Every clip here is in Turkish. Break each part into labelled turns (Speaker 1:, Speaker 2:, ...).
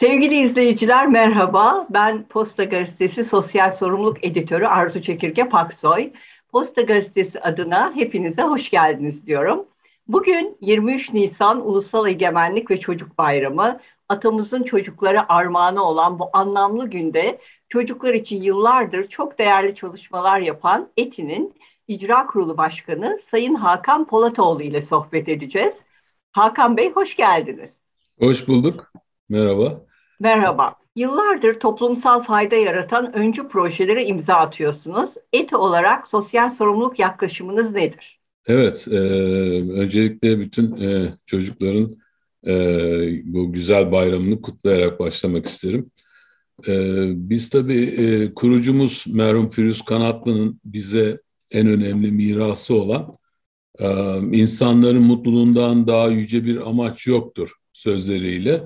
Speaker 1: Sevgili izleyiciler merhaba. Ben Posta Gazetesi Sosyal Sorumluluk Editörü Arzu Çekirge Paksoy. Posta Gazetesi adına hepinize hoş geldiniz diyorum. Bugün 23 Nisan Ulusal Egemenlik ve Çocuk Bayramı. Atamızın çocuklara armağanı olan bu anlamlı günde çocuklar için yıllardır çok değerli çalışmalar yapan ETİ'nin İcra Kurulu Başkanı Sayın Hakan Polatoğlu ile sohbet edeceğiz. Hakan Bey hoş geldiniz.
Speaker 2: Hoş bulduk. Merhaba.
Speaker 1: Merhaba. Yıllardır toplumsal fayda yaratan öncü projelere imza atıyorsunuz. ETI olarak sosyal sorumluluk yaklaşımınız nedir?
Speaker 2: Evet, e, öncelikle bütün e, çocukların e, bu güzel bayramını kutlayarak başlamak isterim. E, biz tabii e, kurucumuz merhum Firuz Kanatlı'nın bize en önemli mirası olan e, insanların mutluluğundan daha yüce bir amaç yoktur sözleriyle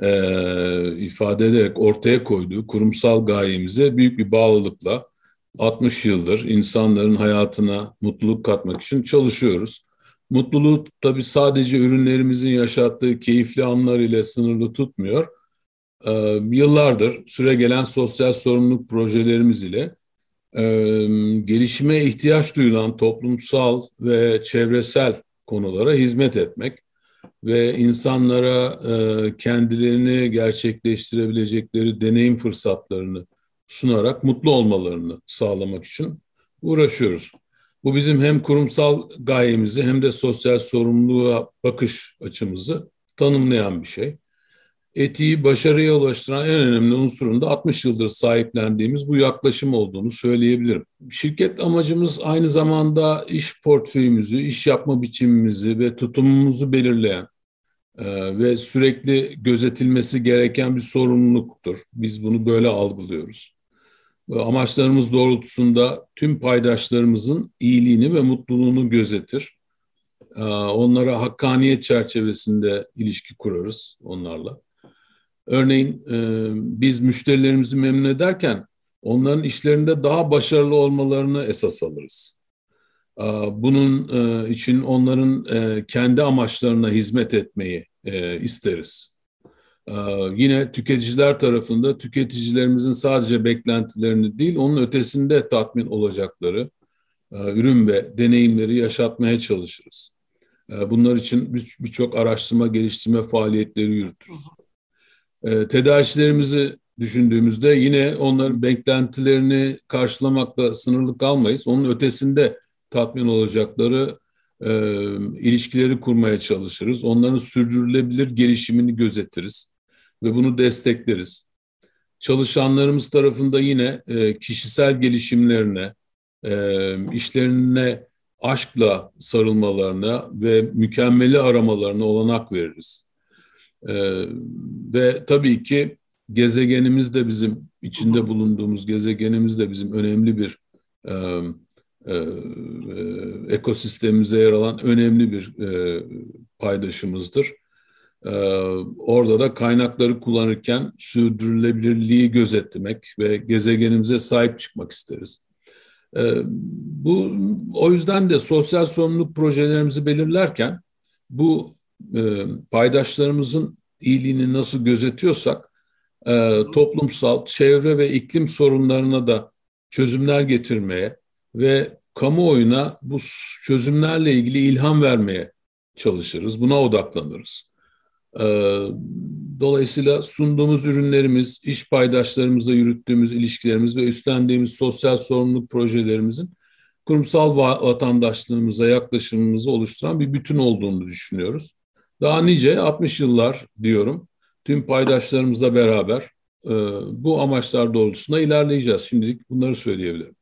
Speaker 2: e, ifade ederek ortaya koyduğu kurumsal gayemize büyük bir bağlılıkla 60 yıldır insanların hayatına mutluluk katmak için çalışıyoruz. Mutluluğu tabii sadece ürünlerimizin yaşattığı keyifli anlar ile sınırlı tutmuyor. Ee, yıllardır süre gelen sosyal sorumluluk projelerimiz ile e, gelişime ihtiyaç duyulan toplumsal ve çevresel konulara hizmet etmek, ve insanlara e, kendilerini gerçekleştirebilecekleri deneyim fırsatlarını sunarak mutlu olmalarını sağlamak için uğraşıyoruz. Bu bizim hem kurumsal gayemizi hem de sosyal sorumluluğa bakış açımızı tanımlayan bir şey. Etiği başarıya ulaştıran en önemli unsurun da 60 yıldır sahiplendiğimiz bu yaklaşım olduğunu söyleyebilirim. Şirket amacımız aynı zamanda iş portföyümüzü, iş yapma biçimimizi ve tutumumuzu belirleyen e, ve sürekli gözetilmesi gereken bir sorumluluktur. Biz bunu böyle algılıyoruz. Amaçlarımız doğrultusunda tüm paydaşlarımızın iyiliğini ve mutluluğunu gözetir. E, onlara hakkaniyet çerçevesinde ilişki kurarız onlarla. Örneğin e, biz müşterilerimizi memnun ederken onların işlerinde daha başarılı olmalarını esas alırız. Bunun e, için onların e, kendi amaçlarına hizmet etmeyi isteriz. Yine tüketiciler tarafında tüketicilerimizin sadece beklentilerini değil, onun ötesinde tatmin olacakları ürün ve deneyimleri yaşatmaya çalışırız. Bunlar için birçok araştırma, geliştirme faaliyetleri yürütürüz. E, tedarikçilerimizi düşündüğümüzde yine onların beklentilerini karşılamakla sınırlı kalmayız. Onun ötesinde tatmin olacakları e, ilişkileri kurmaya çalışırız. Onların sürdürülebilir gelişimini gözetiriz ve bunu destekleriz. Çalışanlarımız tarafında yine e, kişisel gelişimlerine, e, işlerine aşkla sarılmalarına ve mükemmeli aramalarına olanak veririz. Ee, ve tabii ki gezegenimiz de bizim içinde bulunduğumuz gezegenimiz de bizim önemli bir e, e, e, ekosistemimize yer alan önemli bir e, paydaşımızdır. E, orada da kaynakları kullanırken sürdürülebilirliği gözetmek ve gezegenimize sahip çıkmak isteriz. E, bu o yüzden de sosyal sorumluluk projelerimizi belirlerken bu e, paydaşlarımızın iyiliğini nasıl gözetiyorsak e, toplumsal, çevre ve iklim sorunlarına da çözümler getirmeye ve kamuoyuna bu çözümlerle ilgili ilham vermeye çalışırız. Buna odaklanırız. E, dolayısıyla sunduğumuz ürünlerimiz, iş paydaşlarımızla yürüttüğümüz ilişkilerimiz ve üstlendiğimiz sosyal sorumluluk projelerimizin kurumsal vatandaşlığımıza yaklaşımımızı oluşturan bir bütün olduğunu düşünüyoruz. Daha nice 60 yıllar diyorum tüm paydaşlarımızla beraber e, bu amaçlar doğrultusunda ilerleyeceğiz. Şimdilik bunları söyleyebilirim.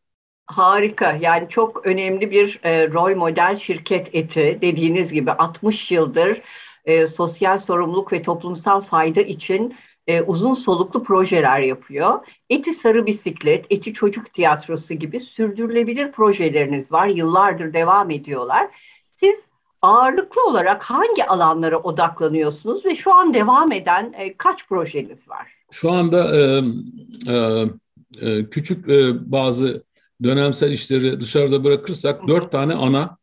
Speaker 1: Harika. Yani çok önemli bir e, rol model şirket eti. Dediğiniz gibi 60 yıldır e, sosyal sorumluluk ve toplumsal fayda için e, uzun soluklu projeler yapıyor. Eti Sarı Bisiklet, Eti Çocuk Tiyatrosu gibi sürdürülebilir projeleriniz var. Yıllardır devam ediyorlar. Siz ağırlıklı olarak hangi alanlara odaklanıyorsunuz ve şu an devam eden e, kaç projeniz var?
Speaker 2: Şu anda e, e, e, küçük e, bazı dönemsel işleri dışarıda bırakırsak dört tane ana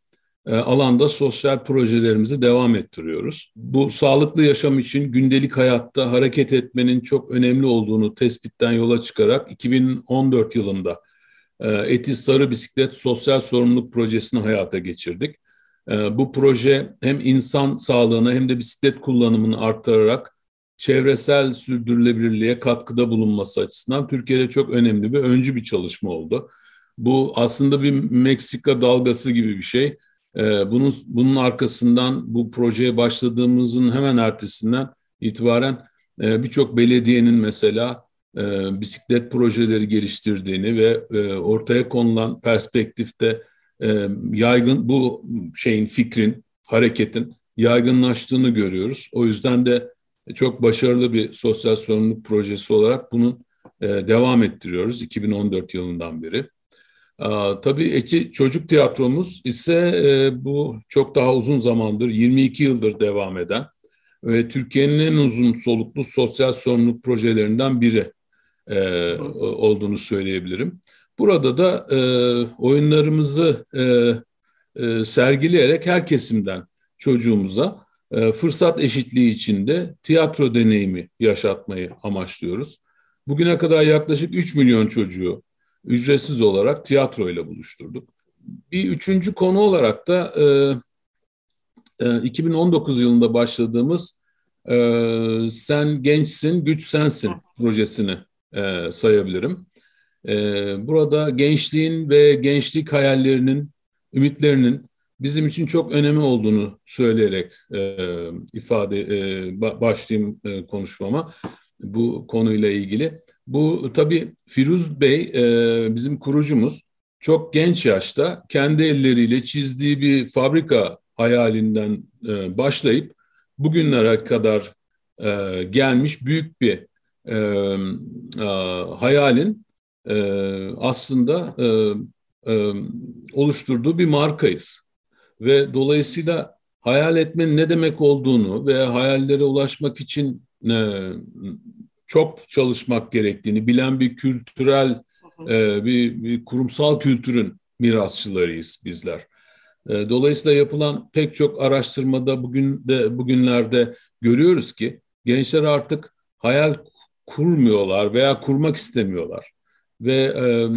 Speaker 2: e, alanda sosyal projelerimizi devam ettiriyoruz. Bu sağlıklı yaşam için gündelik hayatta hareket etmenin çok önemli olduğunu tespitten yola çıkarak 2014 yılında e, Eti Sarı Bisiklet Sosyal Sorumluluk Projesi'ni hayata geçirdik. E, bu proje hem insan sağlığına hem de bisiklet kullanımını arttırarak çevresel sürdürülebilirliğe katkıda bulunması açısından Türkiye'de çok önemli bir öncü bir çalışma oldu. Bu aslında bir Meksika dalgası gibi bir şey. Ee, bunun bunun arkasından bu projeye başladığımızın hemen ertesinden itibaren e, birçok belediyenin mesela e, bisiklet projeleri geliştirdiğini ve e, ortaya konulan perspektifte yaygın bu şeyin fikrin hareketin yaygınlaştığını görüyoruz. O yüzden de çok başarılı bir sosyal sorumluluk projesi olarak bunun devam ettiriyoruz 2014 yılından beri. Tabii Eti Çocuk Tiyatromuz ise e, bu çok daha uzun zamandır, 22 yıldır devam eden ve Türkiye'nin en uzun soluklu sosyal sorumluluk projelerinden biri e, olduğunu söyleyebilirim. Burada da e, oyunlarımızı sergileyerek her kesimden çocuğumuza fırsat eşitliği içinde tiyatro deneyimi yaşatmayı amaçlıyoruz. Bugüne kadar yaklaşık 3 milyon çocuğu ücretsiz olarak tiyatro ile buluşturduk. Bir üçüncü konu olarak da e, e, 2019 yılında başladığımız e, Sen Gençsin, Güç Sensin projesini e, sayabilirim. E, burada gençliğin ve gençlik hayallerinin, ümitlerinin bizim için çok önemli olduğunu söyleyerek e, ifade e, başlayayım e, konuşmama bu konuyla ilgili. Bu tabii Firuz Bey bizim kurucumuz. Çok genç yaşta kendi elleriyle çizdiği bir fabrika hayalinden başlayıp bugünlere kadar gelmiş büyük bir hayalin aslında e, e, oluşturduğu bir markayız. Ve dolayısıyla hayal etmenin ne demek olduğunu ve hayallere ulaşmak için e, çok çalışmak gerektiğini bilen bir kültürel, bir, bir kurumsal kültürün mirasçılarıyız bizler. Dolayısıyla yapılan pek çok araştırmada bugün de bugünlerde görüyoruz ki gençler artık hayal kurmuyorlar veya kurmak istemiyorlar ve e,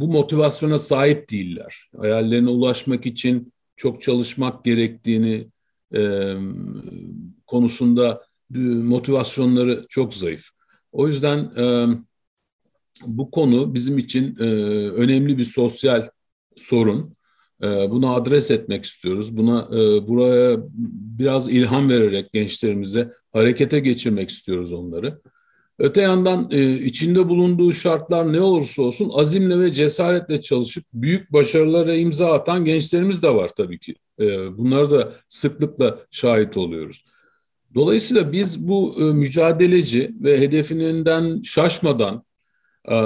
Speaker 2: bu motivasyona sahip değiller. Hayallerine ulaşmak için çok çalışmak gerektiğini e, konusunda motivasyonları çok zayıf. O yüzden e, bu konu bizim için e, önemli bir sosyal sorun. E, bunu adres etmek istiyoruz. Buna e, buraya biraz ilham vererek gençlerimize harekete geçirmek istiyoruz onları. Öte yandan e, içinde bulunduğu şartlar ne olursa olsun azimle ve cesaretle çalışıp büyük başarılara imza atan gençlerimiz de var tabii ki. E, bunları da sıklıkla şahit oluyoruz. Dolayısıyla biz bu e, mücadeleci ve hedefinden şaşmadan e,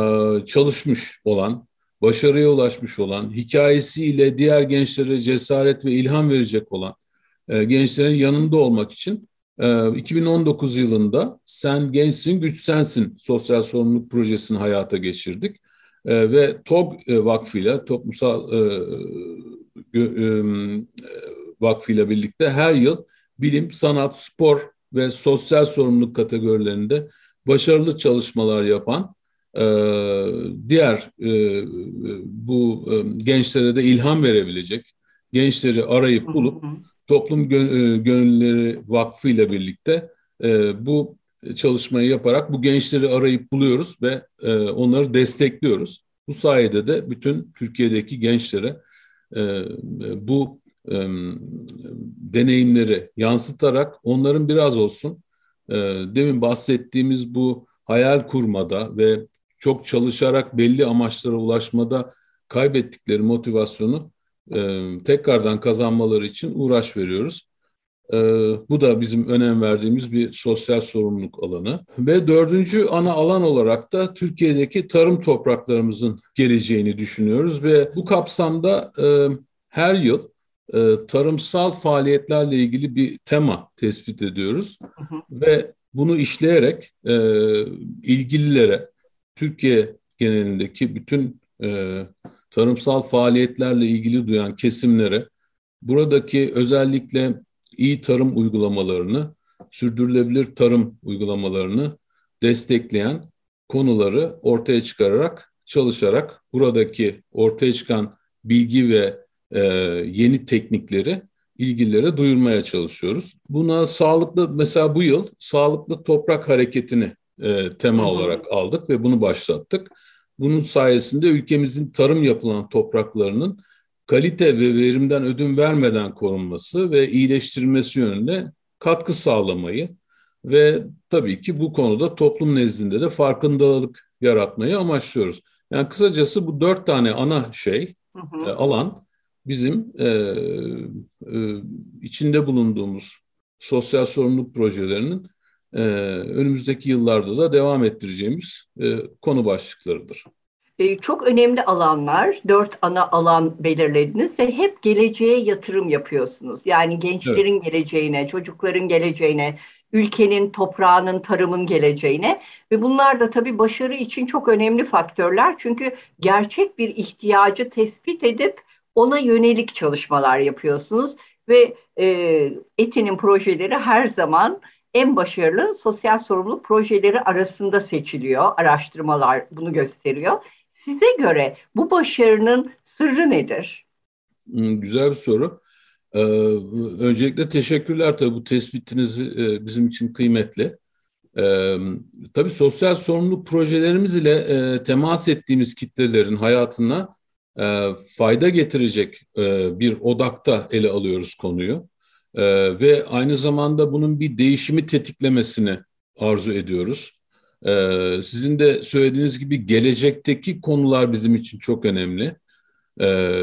Speaker 2: çalışmış olan, başarıya ulaşmış olan, hikayesiyle diğer gençlere cesaret ve ilham verecek olan e, gençlerin yanında olmak için 2019 yılında Sen Gençsin, Güç Sensin sosyal sorumluluk projesini hayata geçirdik. E, ve TOG e, Vakfı'yla, Toplumsal e, e, Vakfı'yla birlikte her yıl bilim, sanat, spor ve sosyal sorumluluk kategorilerinde başarılı çalışmalar yapan diğer bu gençlere de ilham verebilecek gençleri arayıp bulup Toplum Gönülleri Vakfı ile birlikte bu çalışmayı yaparak bu gençleri arayıp buluyoruz ve onları destekliyoruz. Bu sayede de bütün Türkiye'deki gençlere bu deneyimleri yansıtarak onların biraz olsun demin bahsettiğimiz bu hayal kurmada ve çok çalışarak belli amaçlara ulaşmada kaybettikleri motivasyonu tekrardan kazanmaları için uğraş veriyoruz. bu da bizim önem verdiğimiz bir sosyal sorumluluk alanı. Ve dördüncü ana alan olarak da Türkiye'deki tarım topraklarımızın geleceğini düşünüyoruz ve bu kapsamda her yıl e, tarımsal faaliyetlerle ilgili bir tema tespit ediyoruz. Hı hı. Ve bunu işleyerek e, ilgililere, Türkiye genelindeki bütün e, tarımsal faaliyetlerle ilgili duyan kesimlere buradaki özellikle iyi tarım uygulamalarını, sürdürülebilir tarım uygulamalarını destekleyen konuları ortaya çıkararak, çalışarak buradaki ortaya çıkan bilgi ve e, yeni teknikleri ilgililere duyurmaya çalışıyoruz. Buna sağlıklı, mesela bu yıl sağlıklı toprak hareketini e, tema olarak aldık ve bunu başlattık. Bunun sayesinde ülkemizin tarım yapılan topraklarının kalite ve verimden ödün vermeden korunması ve iyileştirilmesi yönünde katkı sağlamayı ve tabii ki bu konuda toplum nezdinde de farkındalık yaratmayı amaçlıyoruz. Yani kısacası bu dört tane ana şey, hı hı. E, alan bizim e, e, içinde bulunduğumuz sosyal sorumluluk projelerinin e, önümüzdeki yıllarda da devam ettireceğimiz e, konu başlıklarıdır.
Speaker 1: E, çok önemli alanlar, dört ana alan belirlediniz ve hep geleceğe yatırım yapıyorsunuz. Yani gençlerin evet. geleceğine, çocukların geleceğine, ülkenin, toprağının, tarımın geleceğine ve bunlar da tabii başarı için çok önemli faktörler. Çünkü gerçek bir ihtiyacı tespit edip ona yönelik çalışmalar yapıyorsunuz ve e, ETİ'nin projeleri her zaman en başarılı sosyal sorumluluk projeleri arasında seçiliyor. Araştırmalar bunu gösteriyor. Size göre bu başarının sırrı nedir?
Speaker 2: Güzel bir soru. Ee, öncelikle teşekkürler tabii bu tespitiniz e, bizim için kıymetli. Ee, tabii sosyal sorumluluk projelerimiz ile e, temas ettiğimiz kitlelerin hayatına e, fayda getirecek bir odakta ele alıyoruz konuyu. E, ve aynı zamanda bunun bir değişimi tetiklemesini arzu ediyoruz. E, sizin de söylediğiniz gibi gelecekteki konular bizim için çok önemli. E,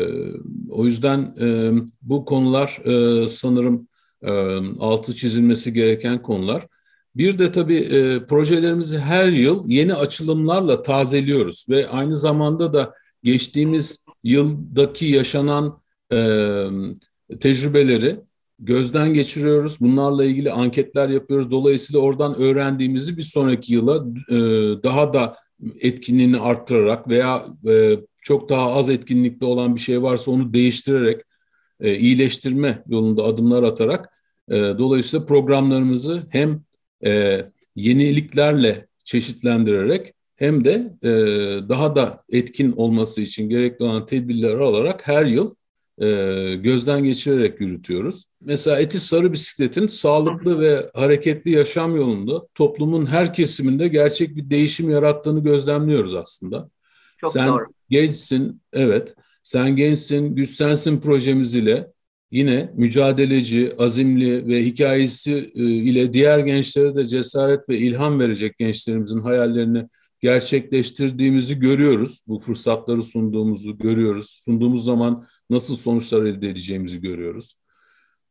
Speaker 2: o yüzden e, bu konular e, sanırım e, altı çizilmesi gereken konular. Bir de tabii e, projelerimizi her yıl yeni açılımlarla tazeliyoruz ve aynı zamanda da geçtiğimiz yıldaki yaşanan e, tecrübeleri gözden geçiriyoruz. Bunlarla ilgili anketler yapıyoruz. Dolayısıyla oradan öğrendiğimizi bir sonraki yıla e, daha da etkinliğini arttırarak veya e, çok daha az etkinlikte olan bir şey varsa onu değiştirerek e, iyileştirme yolunda adımlar atarak dolayısıyla programlarımızı hem yeniliklerle çeşitlendirerek hem de daha da etkin olması için gerekli olan tedbirler alarak her yıl e, gözden geçirerek yürütüyoruz. Mesela Etis Sarı Bisiklet'in sağlıklı ve hareketli yaşam yolunda toplumun her kesiminde gerçek bir değişim yarattığını gözlemliyoruz aslında.
Speaker 1: Çok Sen doğru.
Speaker 2: gençsin, evet. Sen gençsin, güç sensin projemiz ile yine mücadeleci, azimli ve hikayesi e, ile diğer gençlere de cesaret ve ilham verecek gençlerimizin hayallerini gerçekleştirdiğimizi görüyoruz. Bu fırsatları sunduğumuzu görüyoruz. Sunduğumuz zaman nasıl sonuçlar elde edeceğimizi görüyoruz.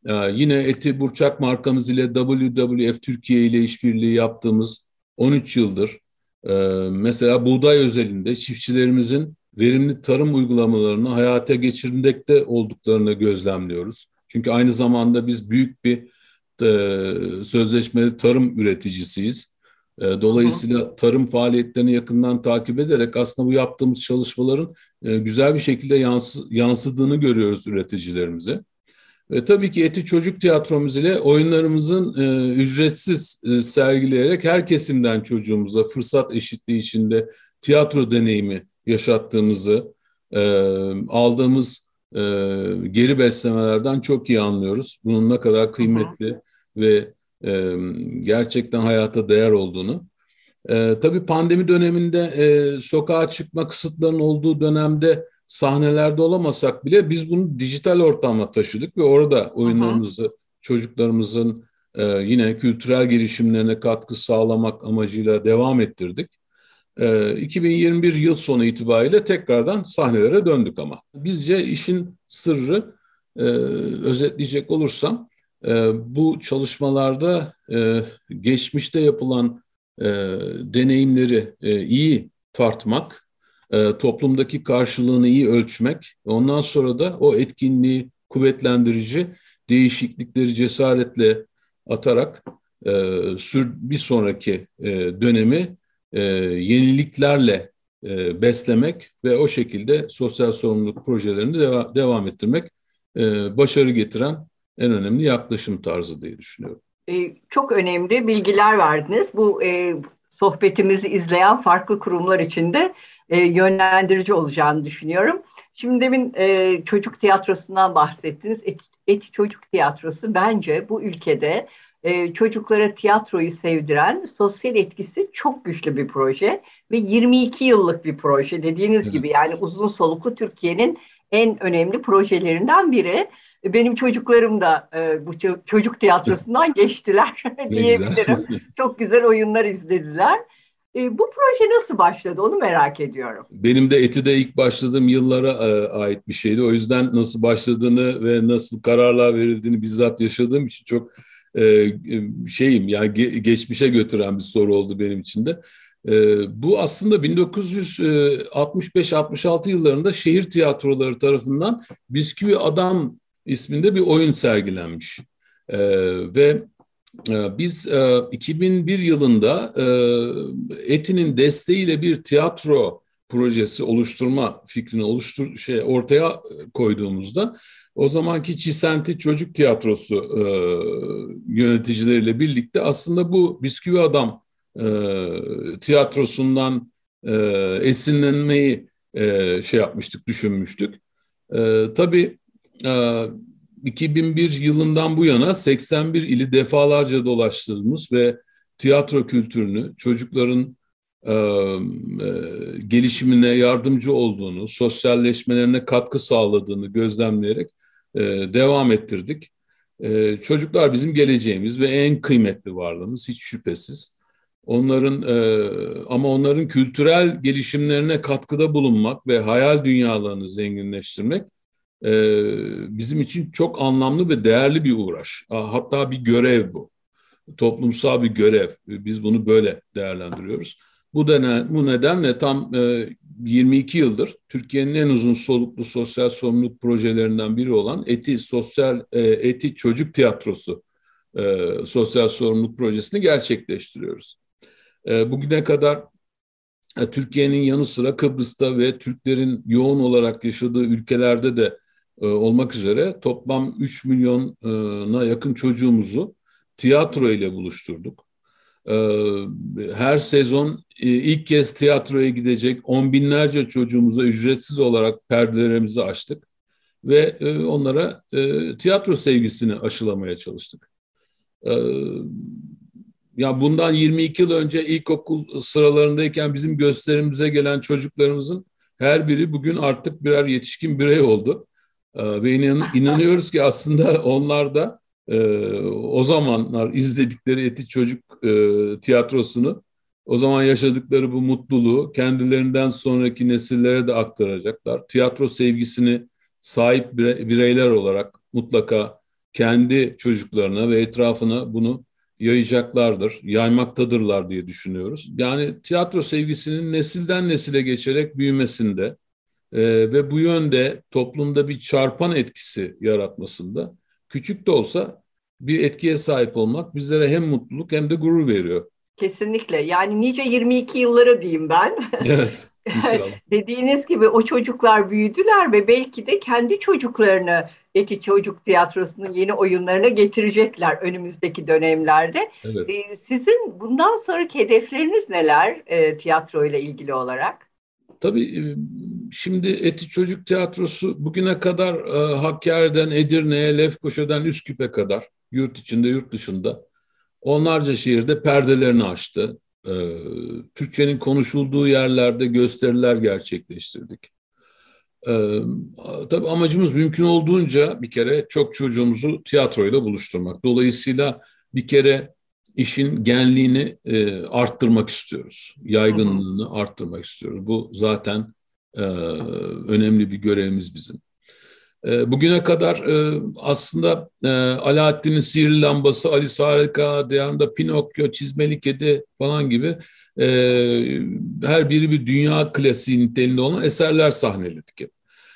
Speaker 2: Ee, yine Eti Burçak markamız ile WWF Türkiye ile işbirliği yaptığımız 13 yıldır e, mesela buğday özelinde çiftçilerimizin verimli tarım uygulamalarını hayata geçirmekte olduklarını gözlemliyoruz. Çünkü aynı zamanda biz büyük bir e, sözleşmeli tarım üreticisiyiz. E, dolayısıyla tarım faaliyetlerini yakından takip ederek aslında bu yaptığımız çalışmaların e, güzel bir şekilde yansı, yansıdığını görüyoruz üreticilerimize. Ve tabii ki Eti Çocuk Tiyatromuz ile oyunlarımızın e, ücretsiz e, sergileyerek her kesimden çocuğumuza fırsat eşitliği içinde tiyatro deneyimi yaşattığımızı, e, aldığımız e, geri beslemelerden çok iyi anlıyoruz. Bunun ne kadar kıymetli ve e, gerçekten hayata değer olduğunu. E, tabii pandemi döneminde e, sokağa çıkma kısıtlarının olduğu dönemde sahnelerde olamasak bile biz bunu dijital ortama taşıdık ve orada oyunlarımızı, hı. çocuklarımızın e, yine kültürel gelişimlerine katkı sağlamak amacıyla devam ettirdik. E, 2021 yıl sonu itibariyle tekrardan sahnelere döndük ama. Bizce işin sırrı e, özetleyecek olursam bu çalışmalarda e, geçmişte yapılan e, deneyimleri e, iyi tartmak, toplumdaki karşılığını iyi ölçmek, ondan sonra da o etkinliği kuvvetlendirici değişiklikleri cesaretle atarak bir sonraki dönemi yeniliklerle beslemek ve o şekilde sosyal sorumluluk projelerini deva, devam ettirmek başarı getiren en önemli yaklaşım tarzı diye düşünüyorum.
Speaker 1: Çok önemli bilgiler verdiniz. Bu sohbetimizi izleyen farklı kurumlar için de yönlendirici olacağını düşünüyorum. Şimdi demin çocuk tiyatrosundan bahsettiniz. Eti Çocuk Tiyatrosu bence bu ülkede e, çocuklara tiyatroyu sevdiren sosyal etkisi çok güçlü bir proje ve 22 yıllık bir proje dediğiniz evet. gibi yani uzun soluklu Türkiye'nin en önemli projelerinden biri. Benim çocuklarım da e, bu çocuk tiyatrosundan geçtiler diyebilirim. Çok güzel oyunlar izlediler. E, bu proje nasıl başladı onu merak ediyorum.
Speaker 2: Benim de Eti'de ilk başladığım yıllara e, ait bir şeydi. O yüzden nasıl başladığını ve nasıl kararlar verildiğini bizzat yaşadığım için çok e, şeyim yani ge, geçmişe götüren bir soru oldu benim için de. E, bu aslında 1965-66 yıllarında şehir tiyatroları tarafından Bisküvi Adam isminde bir oyun sergilenmiş. E, ve e, biz e, 2001 yılında e, Eti'nin desteğiyle bir tiyatro projesi oluşturma fikrini oluştur şey ortaya koyduğumuzda o zamanki Çisenti Çocuk Tiyatrosu e, yöneticileriyle birlikte aslında bu Bisküvi Adam e, tiyatrosundan e, esinlenmeyi e, şey yapmıştık, düşünmüştük. E, tabii 2001 yılından bu yana 81 ili defalarca dolaştığımız ve tiyatro kültürünü çocukların e, e, gelişimine yardımcı olduğunu, sosyalleşmelerine katkı sağladığını gözlemleyerek e, devam ettirdik. Çocuklar bizim geleceğimiz ve en kıymetli varlığımız hiç şüphesiz. Onların ama onların kültürel gelişimlerine katkıda bulunmak ve hayal dünyalarını zenginleştirmek bizim için çok anlamlı ve değerli bir uğraş. Hatta bir görev bu. Toplumsal bir görev. Biz bunu böyle değerlendiriyoruz. Bu, denen, bu nedenle tam e, 22 yıldır Türkiye'nin en uzun soluklu sosyal sorumluluk projelerinden biri olan Eti Sosyal e, Eti Çocuk Tiyatrosu e, sosyal sorumluluk projesini gerçekleştiriyoruz. E, bugüne kadar e, Türkiye'nin yanı sıra Kıbrıs'ta ve Türklerin yoğun olarak yaşadığı ülkelerde de e, olmak üzere toplam 3 milyona yakın çocuğumuzu tiyatro ile buluşturduk. Ee, her sezon e, ilk kez tiyatroya gidecek on binlerce çocuğumuza ücretsiz olarak perdelerimizi açtık ve e, onlara e, tiyatro sevgisini aşılamaya çalıştık. Ee, ya bundan 22 yıl önce ilkokul sıralarındayken bizim gösterimize gelen çocuklarımızın her biri bugün artık birer yetişkin birey oldu. Ee, ve inanıyoruz ki aslında onlar da e, o zamanlar izledikleri Eti Çocuk e, tiyatrosunu o zaman yaşadıkları bu mutluluğu kendilerinden sonraki nesillere de aktaracaklar. Tiyatro sevgisini sahip bireyler olarak mutlaka kendi çocuklarına ve etrafına bunu yayacaklardır, yaymaktadırlar diye düşünüyoruz. Yani tiyatro sevgisinin nesilden nesile geçerek büyümesinde e, ve bu yönde toplumda bir çarpan etkisi yaratmasında küçük de olsa bir etkiye sahip olmak bizlere hem mutluluk hem de gurur veriyor.
Speaker 1: Kesinlikle. Yani nice 22 yıllara diyeyim ben.
Speaker 2: Evet.
Speaker 1: Dediğiniz gibi o çocuklar büyüdüler ve belki de kendi çocuklarını Eti Çocuk Tiyatrosu'nun yeni oyunlarına getirecekler önümüzdeki dönemlerde. Evet. Ee, sizin bundan sonraki hedefleriniz neler e, tiyatro ile ilgili olarak?
Speaker 2: Tabii e, şimdi Eti Çocuk Tiyatrosu bugüne kadar e, Hakkari'den Edirne'ye, Lefkoşa'dan Üsküp'e kadar yurt içinde yurt dışında onlarca şehirde perdelerini açtı. E, Türkçenin konuşulduğu yerlerde gösteriler gerçekleştirdik. E, tabii amacımız mümkün olduğunca bir kere çok çocuğumuzu tiyatroyla buluşturmak. Dolayısıyla bir kere işin genliğini e, arttırmak istiyoruz. Yaygınlığını arttırmak istiyoruz. Bu zaten e, önemli bir görevimiz bizim. E, bugüne kadar e, aslında e, Alaaddin'in Sihirli Lambası, Ali Sarika, Devamda Pinokyo, Çizmeli Kedi falan gibi e, her biri bir dünya klasiği niteliğinde olan eserler sahneledik hep.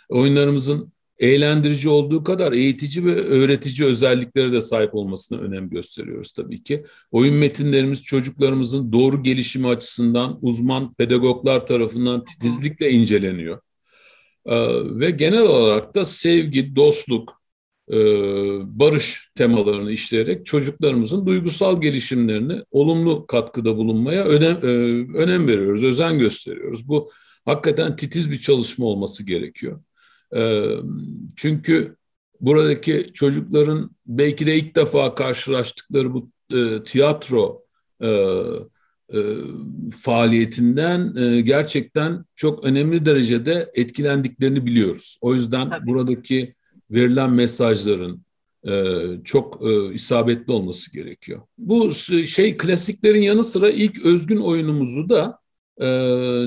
Speaker 2: Oyunlarımızın eğlendirici olduğu kadar eğitici ve öğretici özelliklere de sahip olmasına önem gösteriyoruz tabii ki. Oyun metinlerimiz çocuklarımızın doğru gelişimi açısından uzman pedagoglar tarafından titizlikle inceleniyor. Ee, ve genel olarak da sevgi, dostluk, barış temalarını işleyerek çocuklarımızın duygusal gelişimlerini olumlu katkıda bulunmaya önem, önem veriyoruz, özen gösteriyoruz. Bu hakikaten titiz bir çalışma olması gerekiyor. Çünkü buradaki çocukların belki de ilk defa karşılaştıkları bu tiyatro faaliyetinden gerçekten çok önemli derecede etkilendiklerini biliyoruz. O yüzden Tabii. buradaki verilen mesajların çok isabetli olması gerekiyor. Bu şey klasiklerin yanı sıra ilk özgün oyunumuzu da e,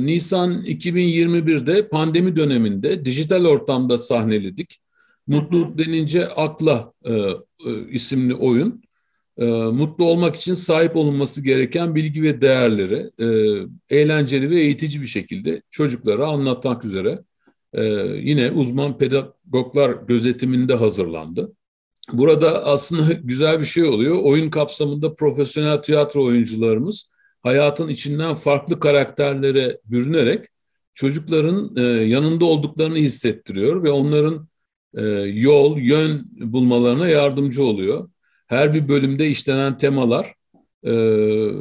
Speaker 2: Nisan 2021'de pandemi döneminde dijital ortamda sahneledik. Mutluluk denince akla e, e, isimli oyun. E, mutlu olmak için sahip olunması gereken bilgi ve değerleri e, eğlenceli ve eğitici bir şekilde çocuklara anlatmak üzere e, yine uzman pedagoglar gözetiminde hazırlandı. Burada aslında güzel bir şey oluyor. Oyun kapsamında profesyonel tiyatro oyuncularımız hayatın içinden farklı karakterlere bürünerek çocukların e, yanında olduklarını hissettiriyor ve onların e, yol, yön bulmalarına yardımcı oluyor. Her bir bölümde işlenen temalar, e,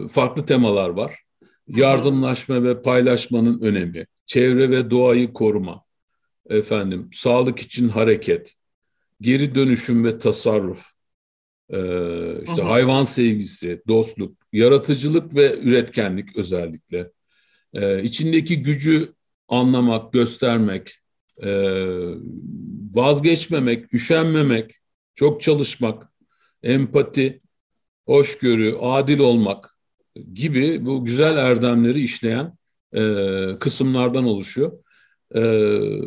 Speaker 2: farklı temalar var. Yardımlaşma ve paylaşmanın önemi, çevre ve doğayı koruma, efendim sağlık için hareket, geri dönüşüm ve tasarruf, e, işte Aha. hayvan sevgisi, dostluk, yaratıcılık ve üretkenlik özellikle, e, içindeki gücü anlamak, göstermek, e, vazgeçmemek, üşenmemek, çok çalışmak, empati, hoşgörü, adil olmak gibi bu güzel erdemleri işleyen e, kısımlardan oluşuyor. E,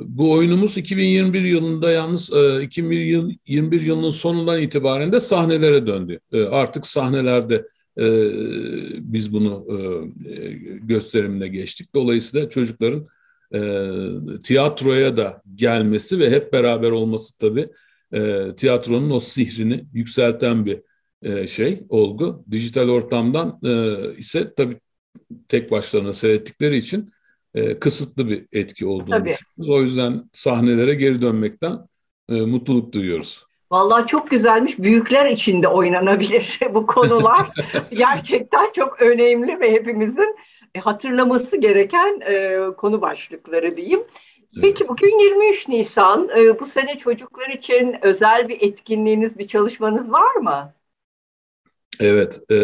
Speaker 2: bu oyunumuz 2021 yılında yalnız e, 2021 yılının sonundan itibaren de sahnelere döndü. E, artık sahnelerde e, biz bunu e, gösterimle geçtik. Dolayısıyla çocukların e, tiyatroya da gelmesi ve hep beraber olması tabii e, tiyatronun o sihrini yükselten bir e, şey, olgu. Dijital ortamdan e, ise tabii tek başlarına seyrettikleri için e, kısıtlı bir etki olduğunu tabii. düşünüyoruz. O yüzden sahnelere geri dönmekten e, mutluluk duyuyoruz.
Speaker 1: Vallahi çok güzelmiş. Büyükler için de oynanabilir bu konular. Gerçekten çok önemli ve hepimizin e, hatırlaması gereken e, konu başlıkları diyeyim. Peki bugün 23 Nisan. E, bu sene çocuklar için özel bir etkinliğiniz, bir çalışmanız var mı?
Speaker 2: Evet, e,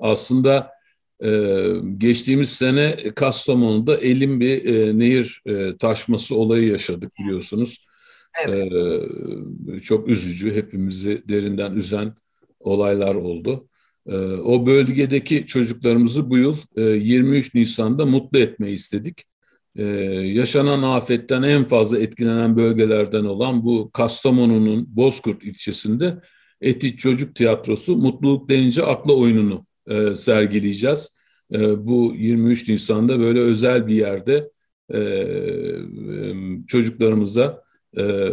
Speaker 2: aslında e, geçtiğimiz sene Kastamonu'da elin bir e, nehir e, taşması olayı yaşadık biliyorsunuz. Evet. E, çok üzücü, hepimizi derinden üzen olaylar oldu. E, o bölgedeki çocuklarımızı bu yıl e, 23 Nisan'da mutlu etmeyi istedik e, yaşanan afetten en fazla etkilenen bölgelerden olan bu Kastamonu'nun Bozkurt ilçesinde Eti Çocuk Tiyatrosu Mutluluk Denince Akla oyununu e, sergileyeceğiz. E, bu 23 Nisan'da böyle özel bir yerde e, çocuklarımıza e,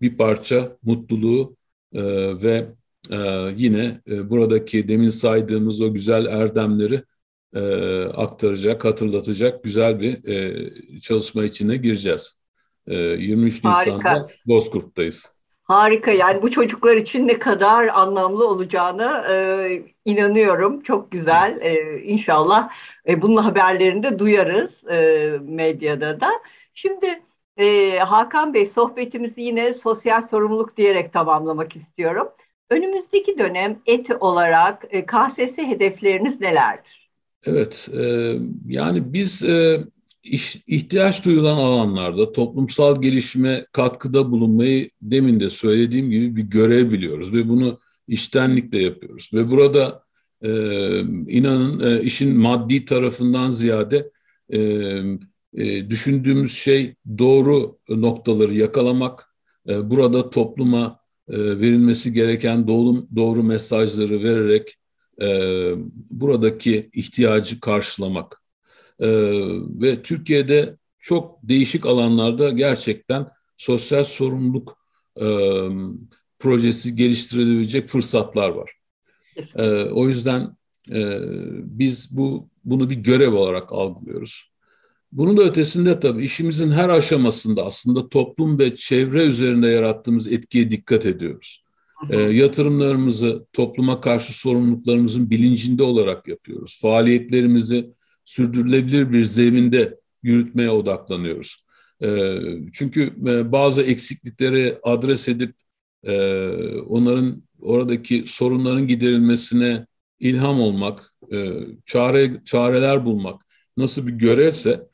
Speaker 2: bir parça mutluluğu e, ve e, yine e, buradaki demin saydığımız o güzel erdemleri e, aktaracak, hatırlatacak güzel bir e, çalışma içine gireceğiz. E, 23 Harika. Nisan'da Bozkurt'tayız.
Speaker 1: Harika yani bu çocuklar için ne kadar anlamlı olacağını e, inanıyorum. Çok güzel. E, inşallah e, bunun haberlerini de duyarız e, medyada da. Şimdi e, Hakan Bey sohbetimizi yine sosyal sorumluluk diyerek tamamlamak istiyorum. Önümüzdeki dönem eti olarak e, KSS hedefleriniz nelerdir?
Speaker 2: Evet, e, yani biz e, ihtiyaç duyulan alanlarda toplumsal gelişime katkıda bulunmayı demin de söylediğim gibi bir görev biliyoruz ve bunu iştenlikle yapıyoruz. Ve burada e, inanın e, işin maddi tarafından ziyade e, e, düşündüğümüz şey doğru noktaları yakalamak, e, burada topluma e, verilmesi gereken doğru, doğru mesajları vererek e, buradaki ihtiyacı karşılamak. E, ve Türkiye'de çok değişik alanlarda gerçekten sosyal sorumluluk e, projesi geliştirilebilecek fırsatlar var. E, o yüzden e, biz bu bunu bir görev olarak algılıyoruz. Bunun da ötesinde tabii işimizin her aşamasında aslında toplum ve çevre üzerinde yarattığımız etkiye dikkat ediyoruz. E, yatırımlarımızı topluma karşı sorumluluklarımızın bilincinde olarak yapıyoruz. Faaliyetlerimizi sürdürülebilir bir zeminde yürütmeye odaklanıyoruz. E, çünkü e, bazı eksiklikleri adres edip e, onların oradaki sorunların giderilmesine ilham olmak, e, çare çareler bulmak nasıl bir görevse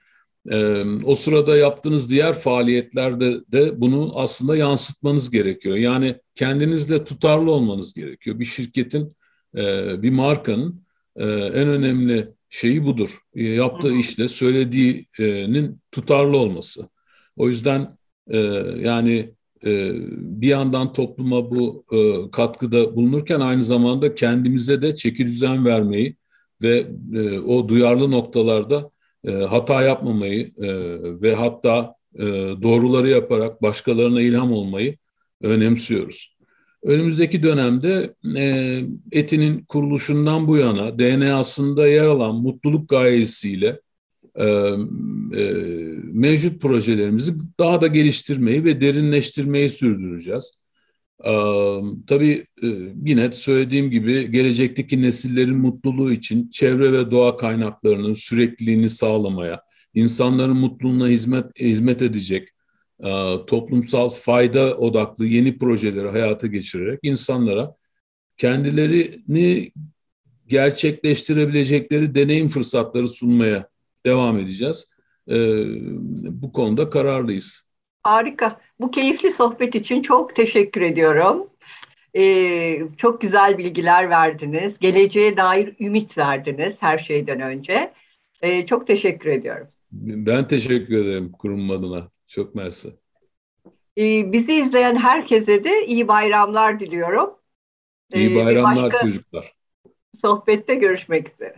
Speaker 2: o sırada yaptığınız diğer faaliyetlerde de bunu aslında yansıtmanız gerekiyor. Yani kendinizle tutarlı olmanız gerekiyor. Bir şirketin, bir markanın en önemli şeyi budur. E, yaptığı işle söylediğinin tutarlı olması. O yüzden e, yani e, bir yandan topluma bu e, katkıda bulunurken aynı zamanda kendimize de çeki düzen vermeyi ve e, o duyarlı noktalarda e, hata yapmamayı e, ve hatta e, doğruları yaparak başkalarına ilham olmayı önemsiyoruz. Önümüzdeki dönemde e, ETİ'nin kuruluşundan bu yana DNA'sında yer alan mutluluk gayesiyle e, e, mevcut projelerimizi daha da geliştirmeyi ve derinleştirmeyi sürdüreceğiz. E, tabii e, yine söylediğim gibi gelecekteki nesillerin mutluluğu için çevre ve doğa kaynaklarının sürekliliğini sağlamaya, insanların mutluluğuna hizmet hizmet edecek toplumsal fayda odaklı yeni projeleri hayata geçirerek insanlara kendilerini gerçekleştirebilecekleri deneyim fırsatları sunmaya devam edeceğiz. E, bu konuda kararlıyız.
Speaker 1: Harika. Bu keyifli sohbet için çok teşekkür ediyorum. Ee, çok güzel bilgiler verdiniz. Geleceğe dair ümit verdiniz her şeyden önce. Ee, çok teşekkür ediyorum.
Speaker 2: Ben teşekkür ederim kurum adına. Çok mersi.
Speaker 1: Ee, bizi izleyen herkese de iyi bayramlar diliyorum.
Speaker 2: İyi bayramlar ee, çocuklar.
Speaker 1: Sohbette görüşmek üzere.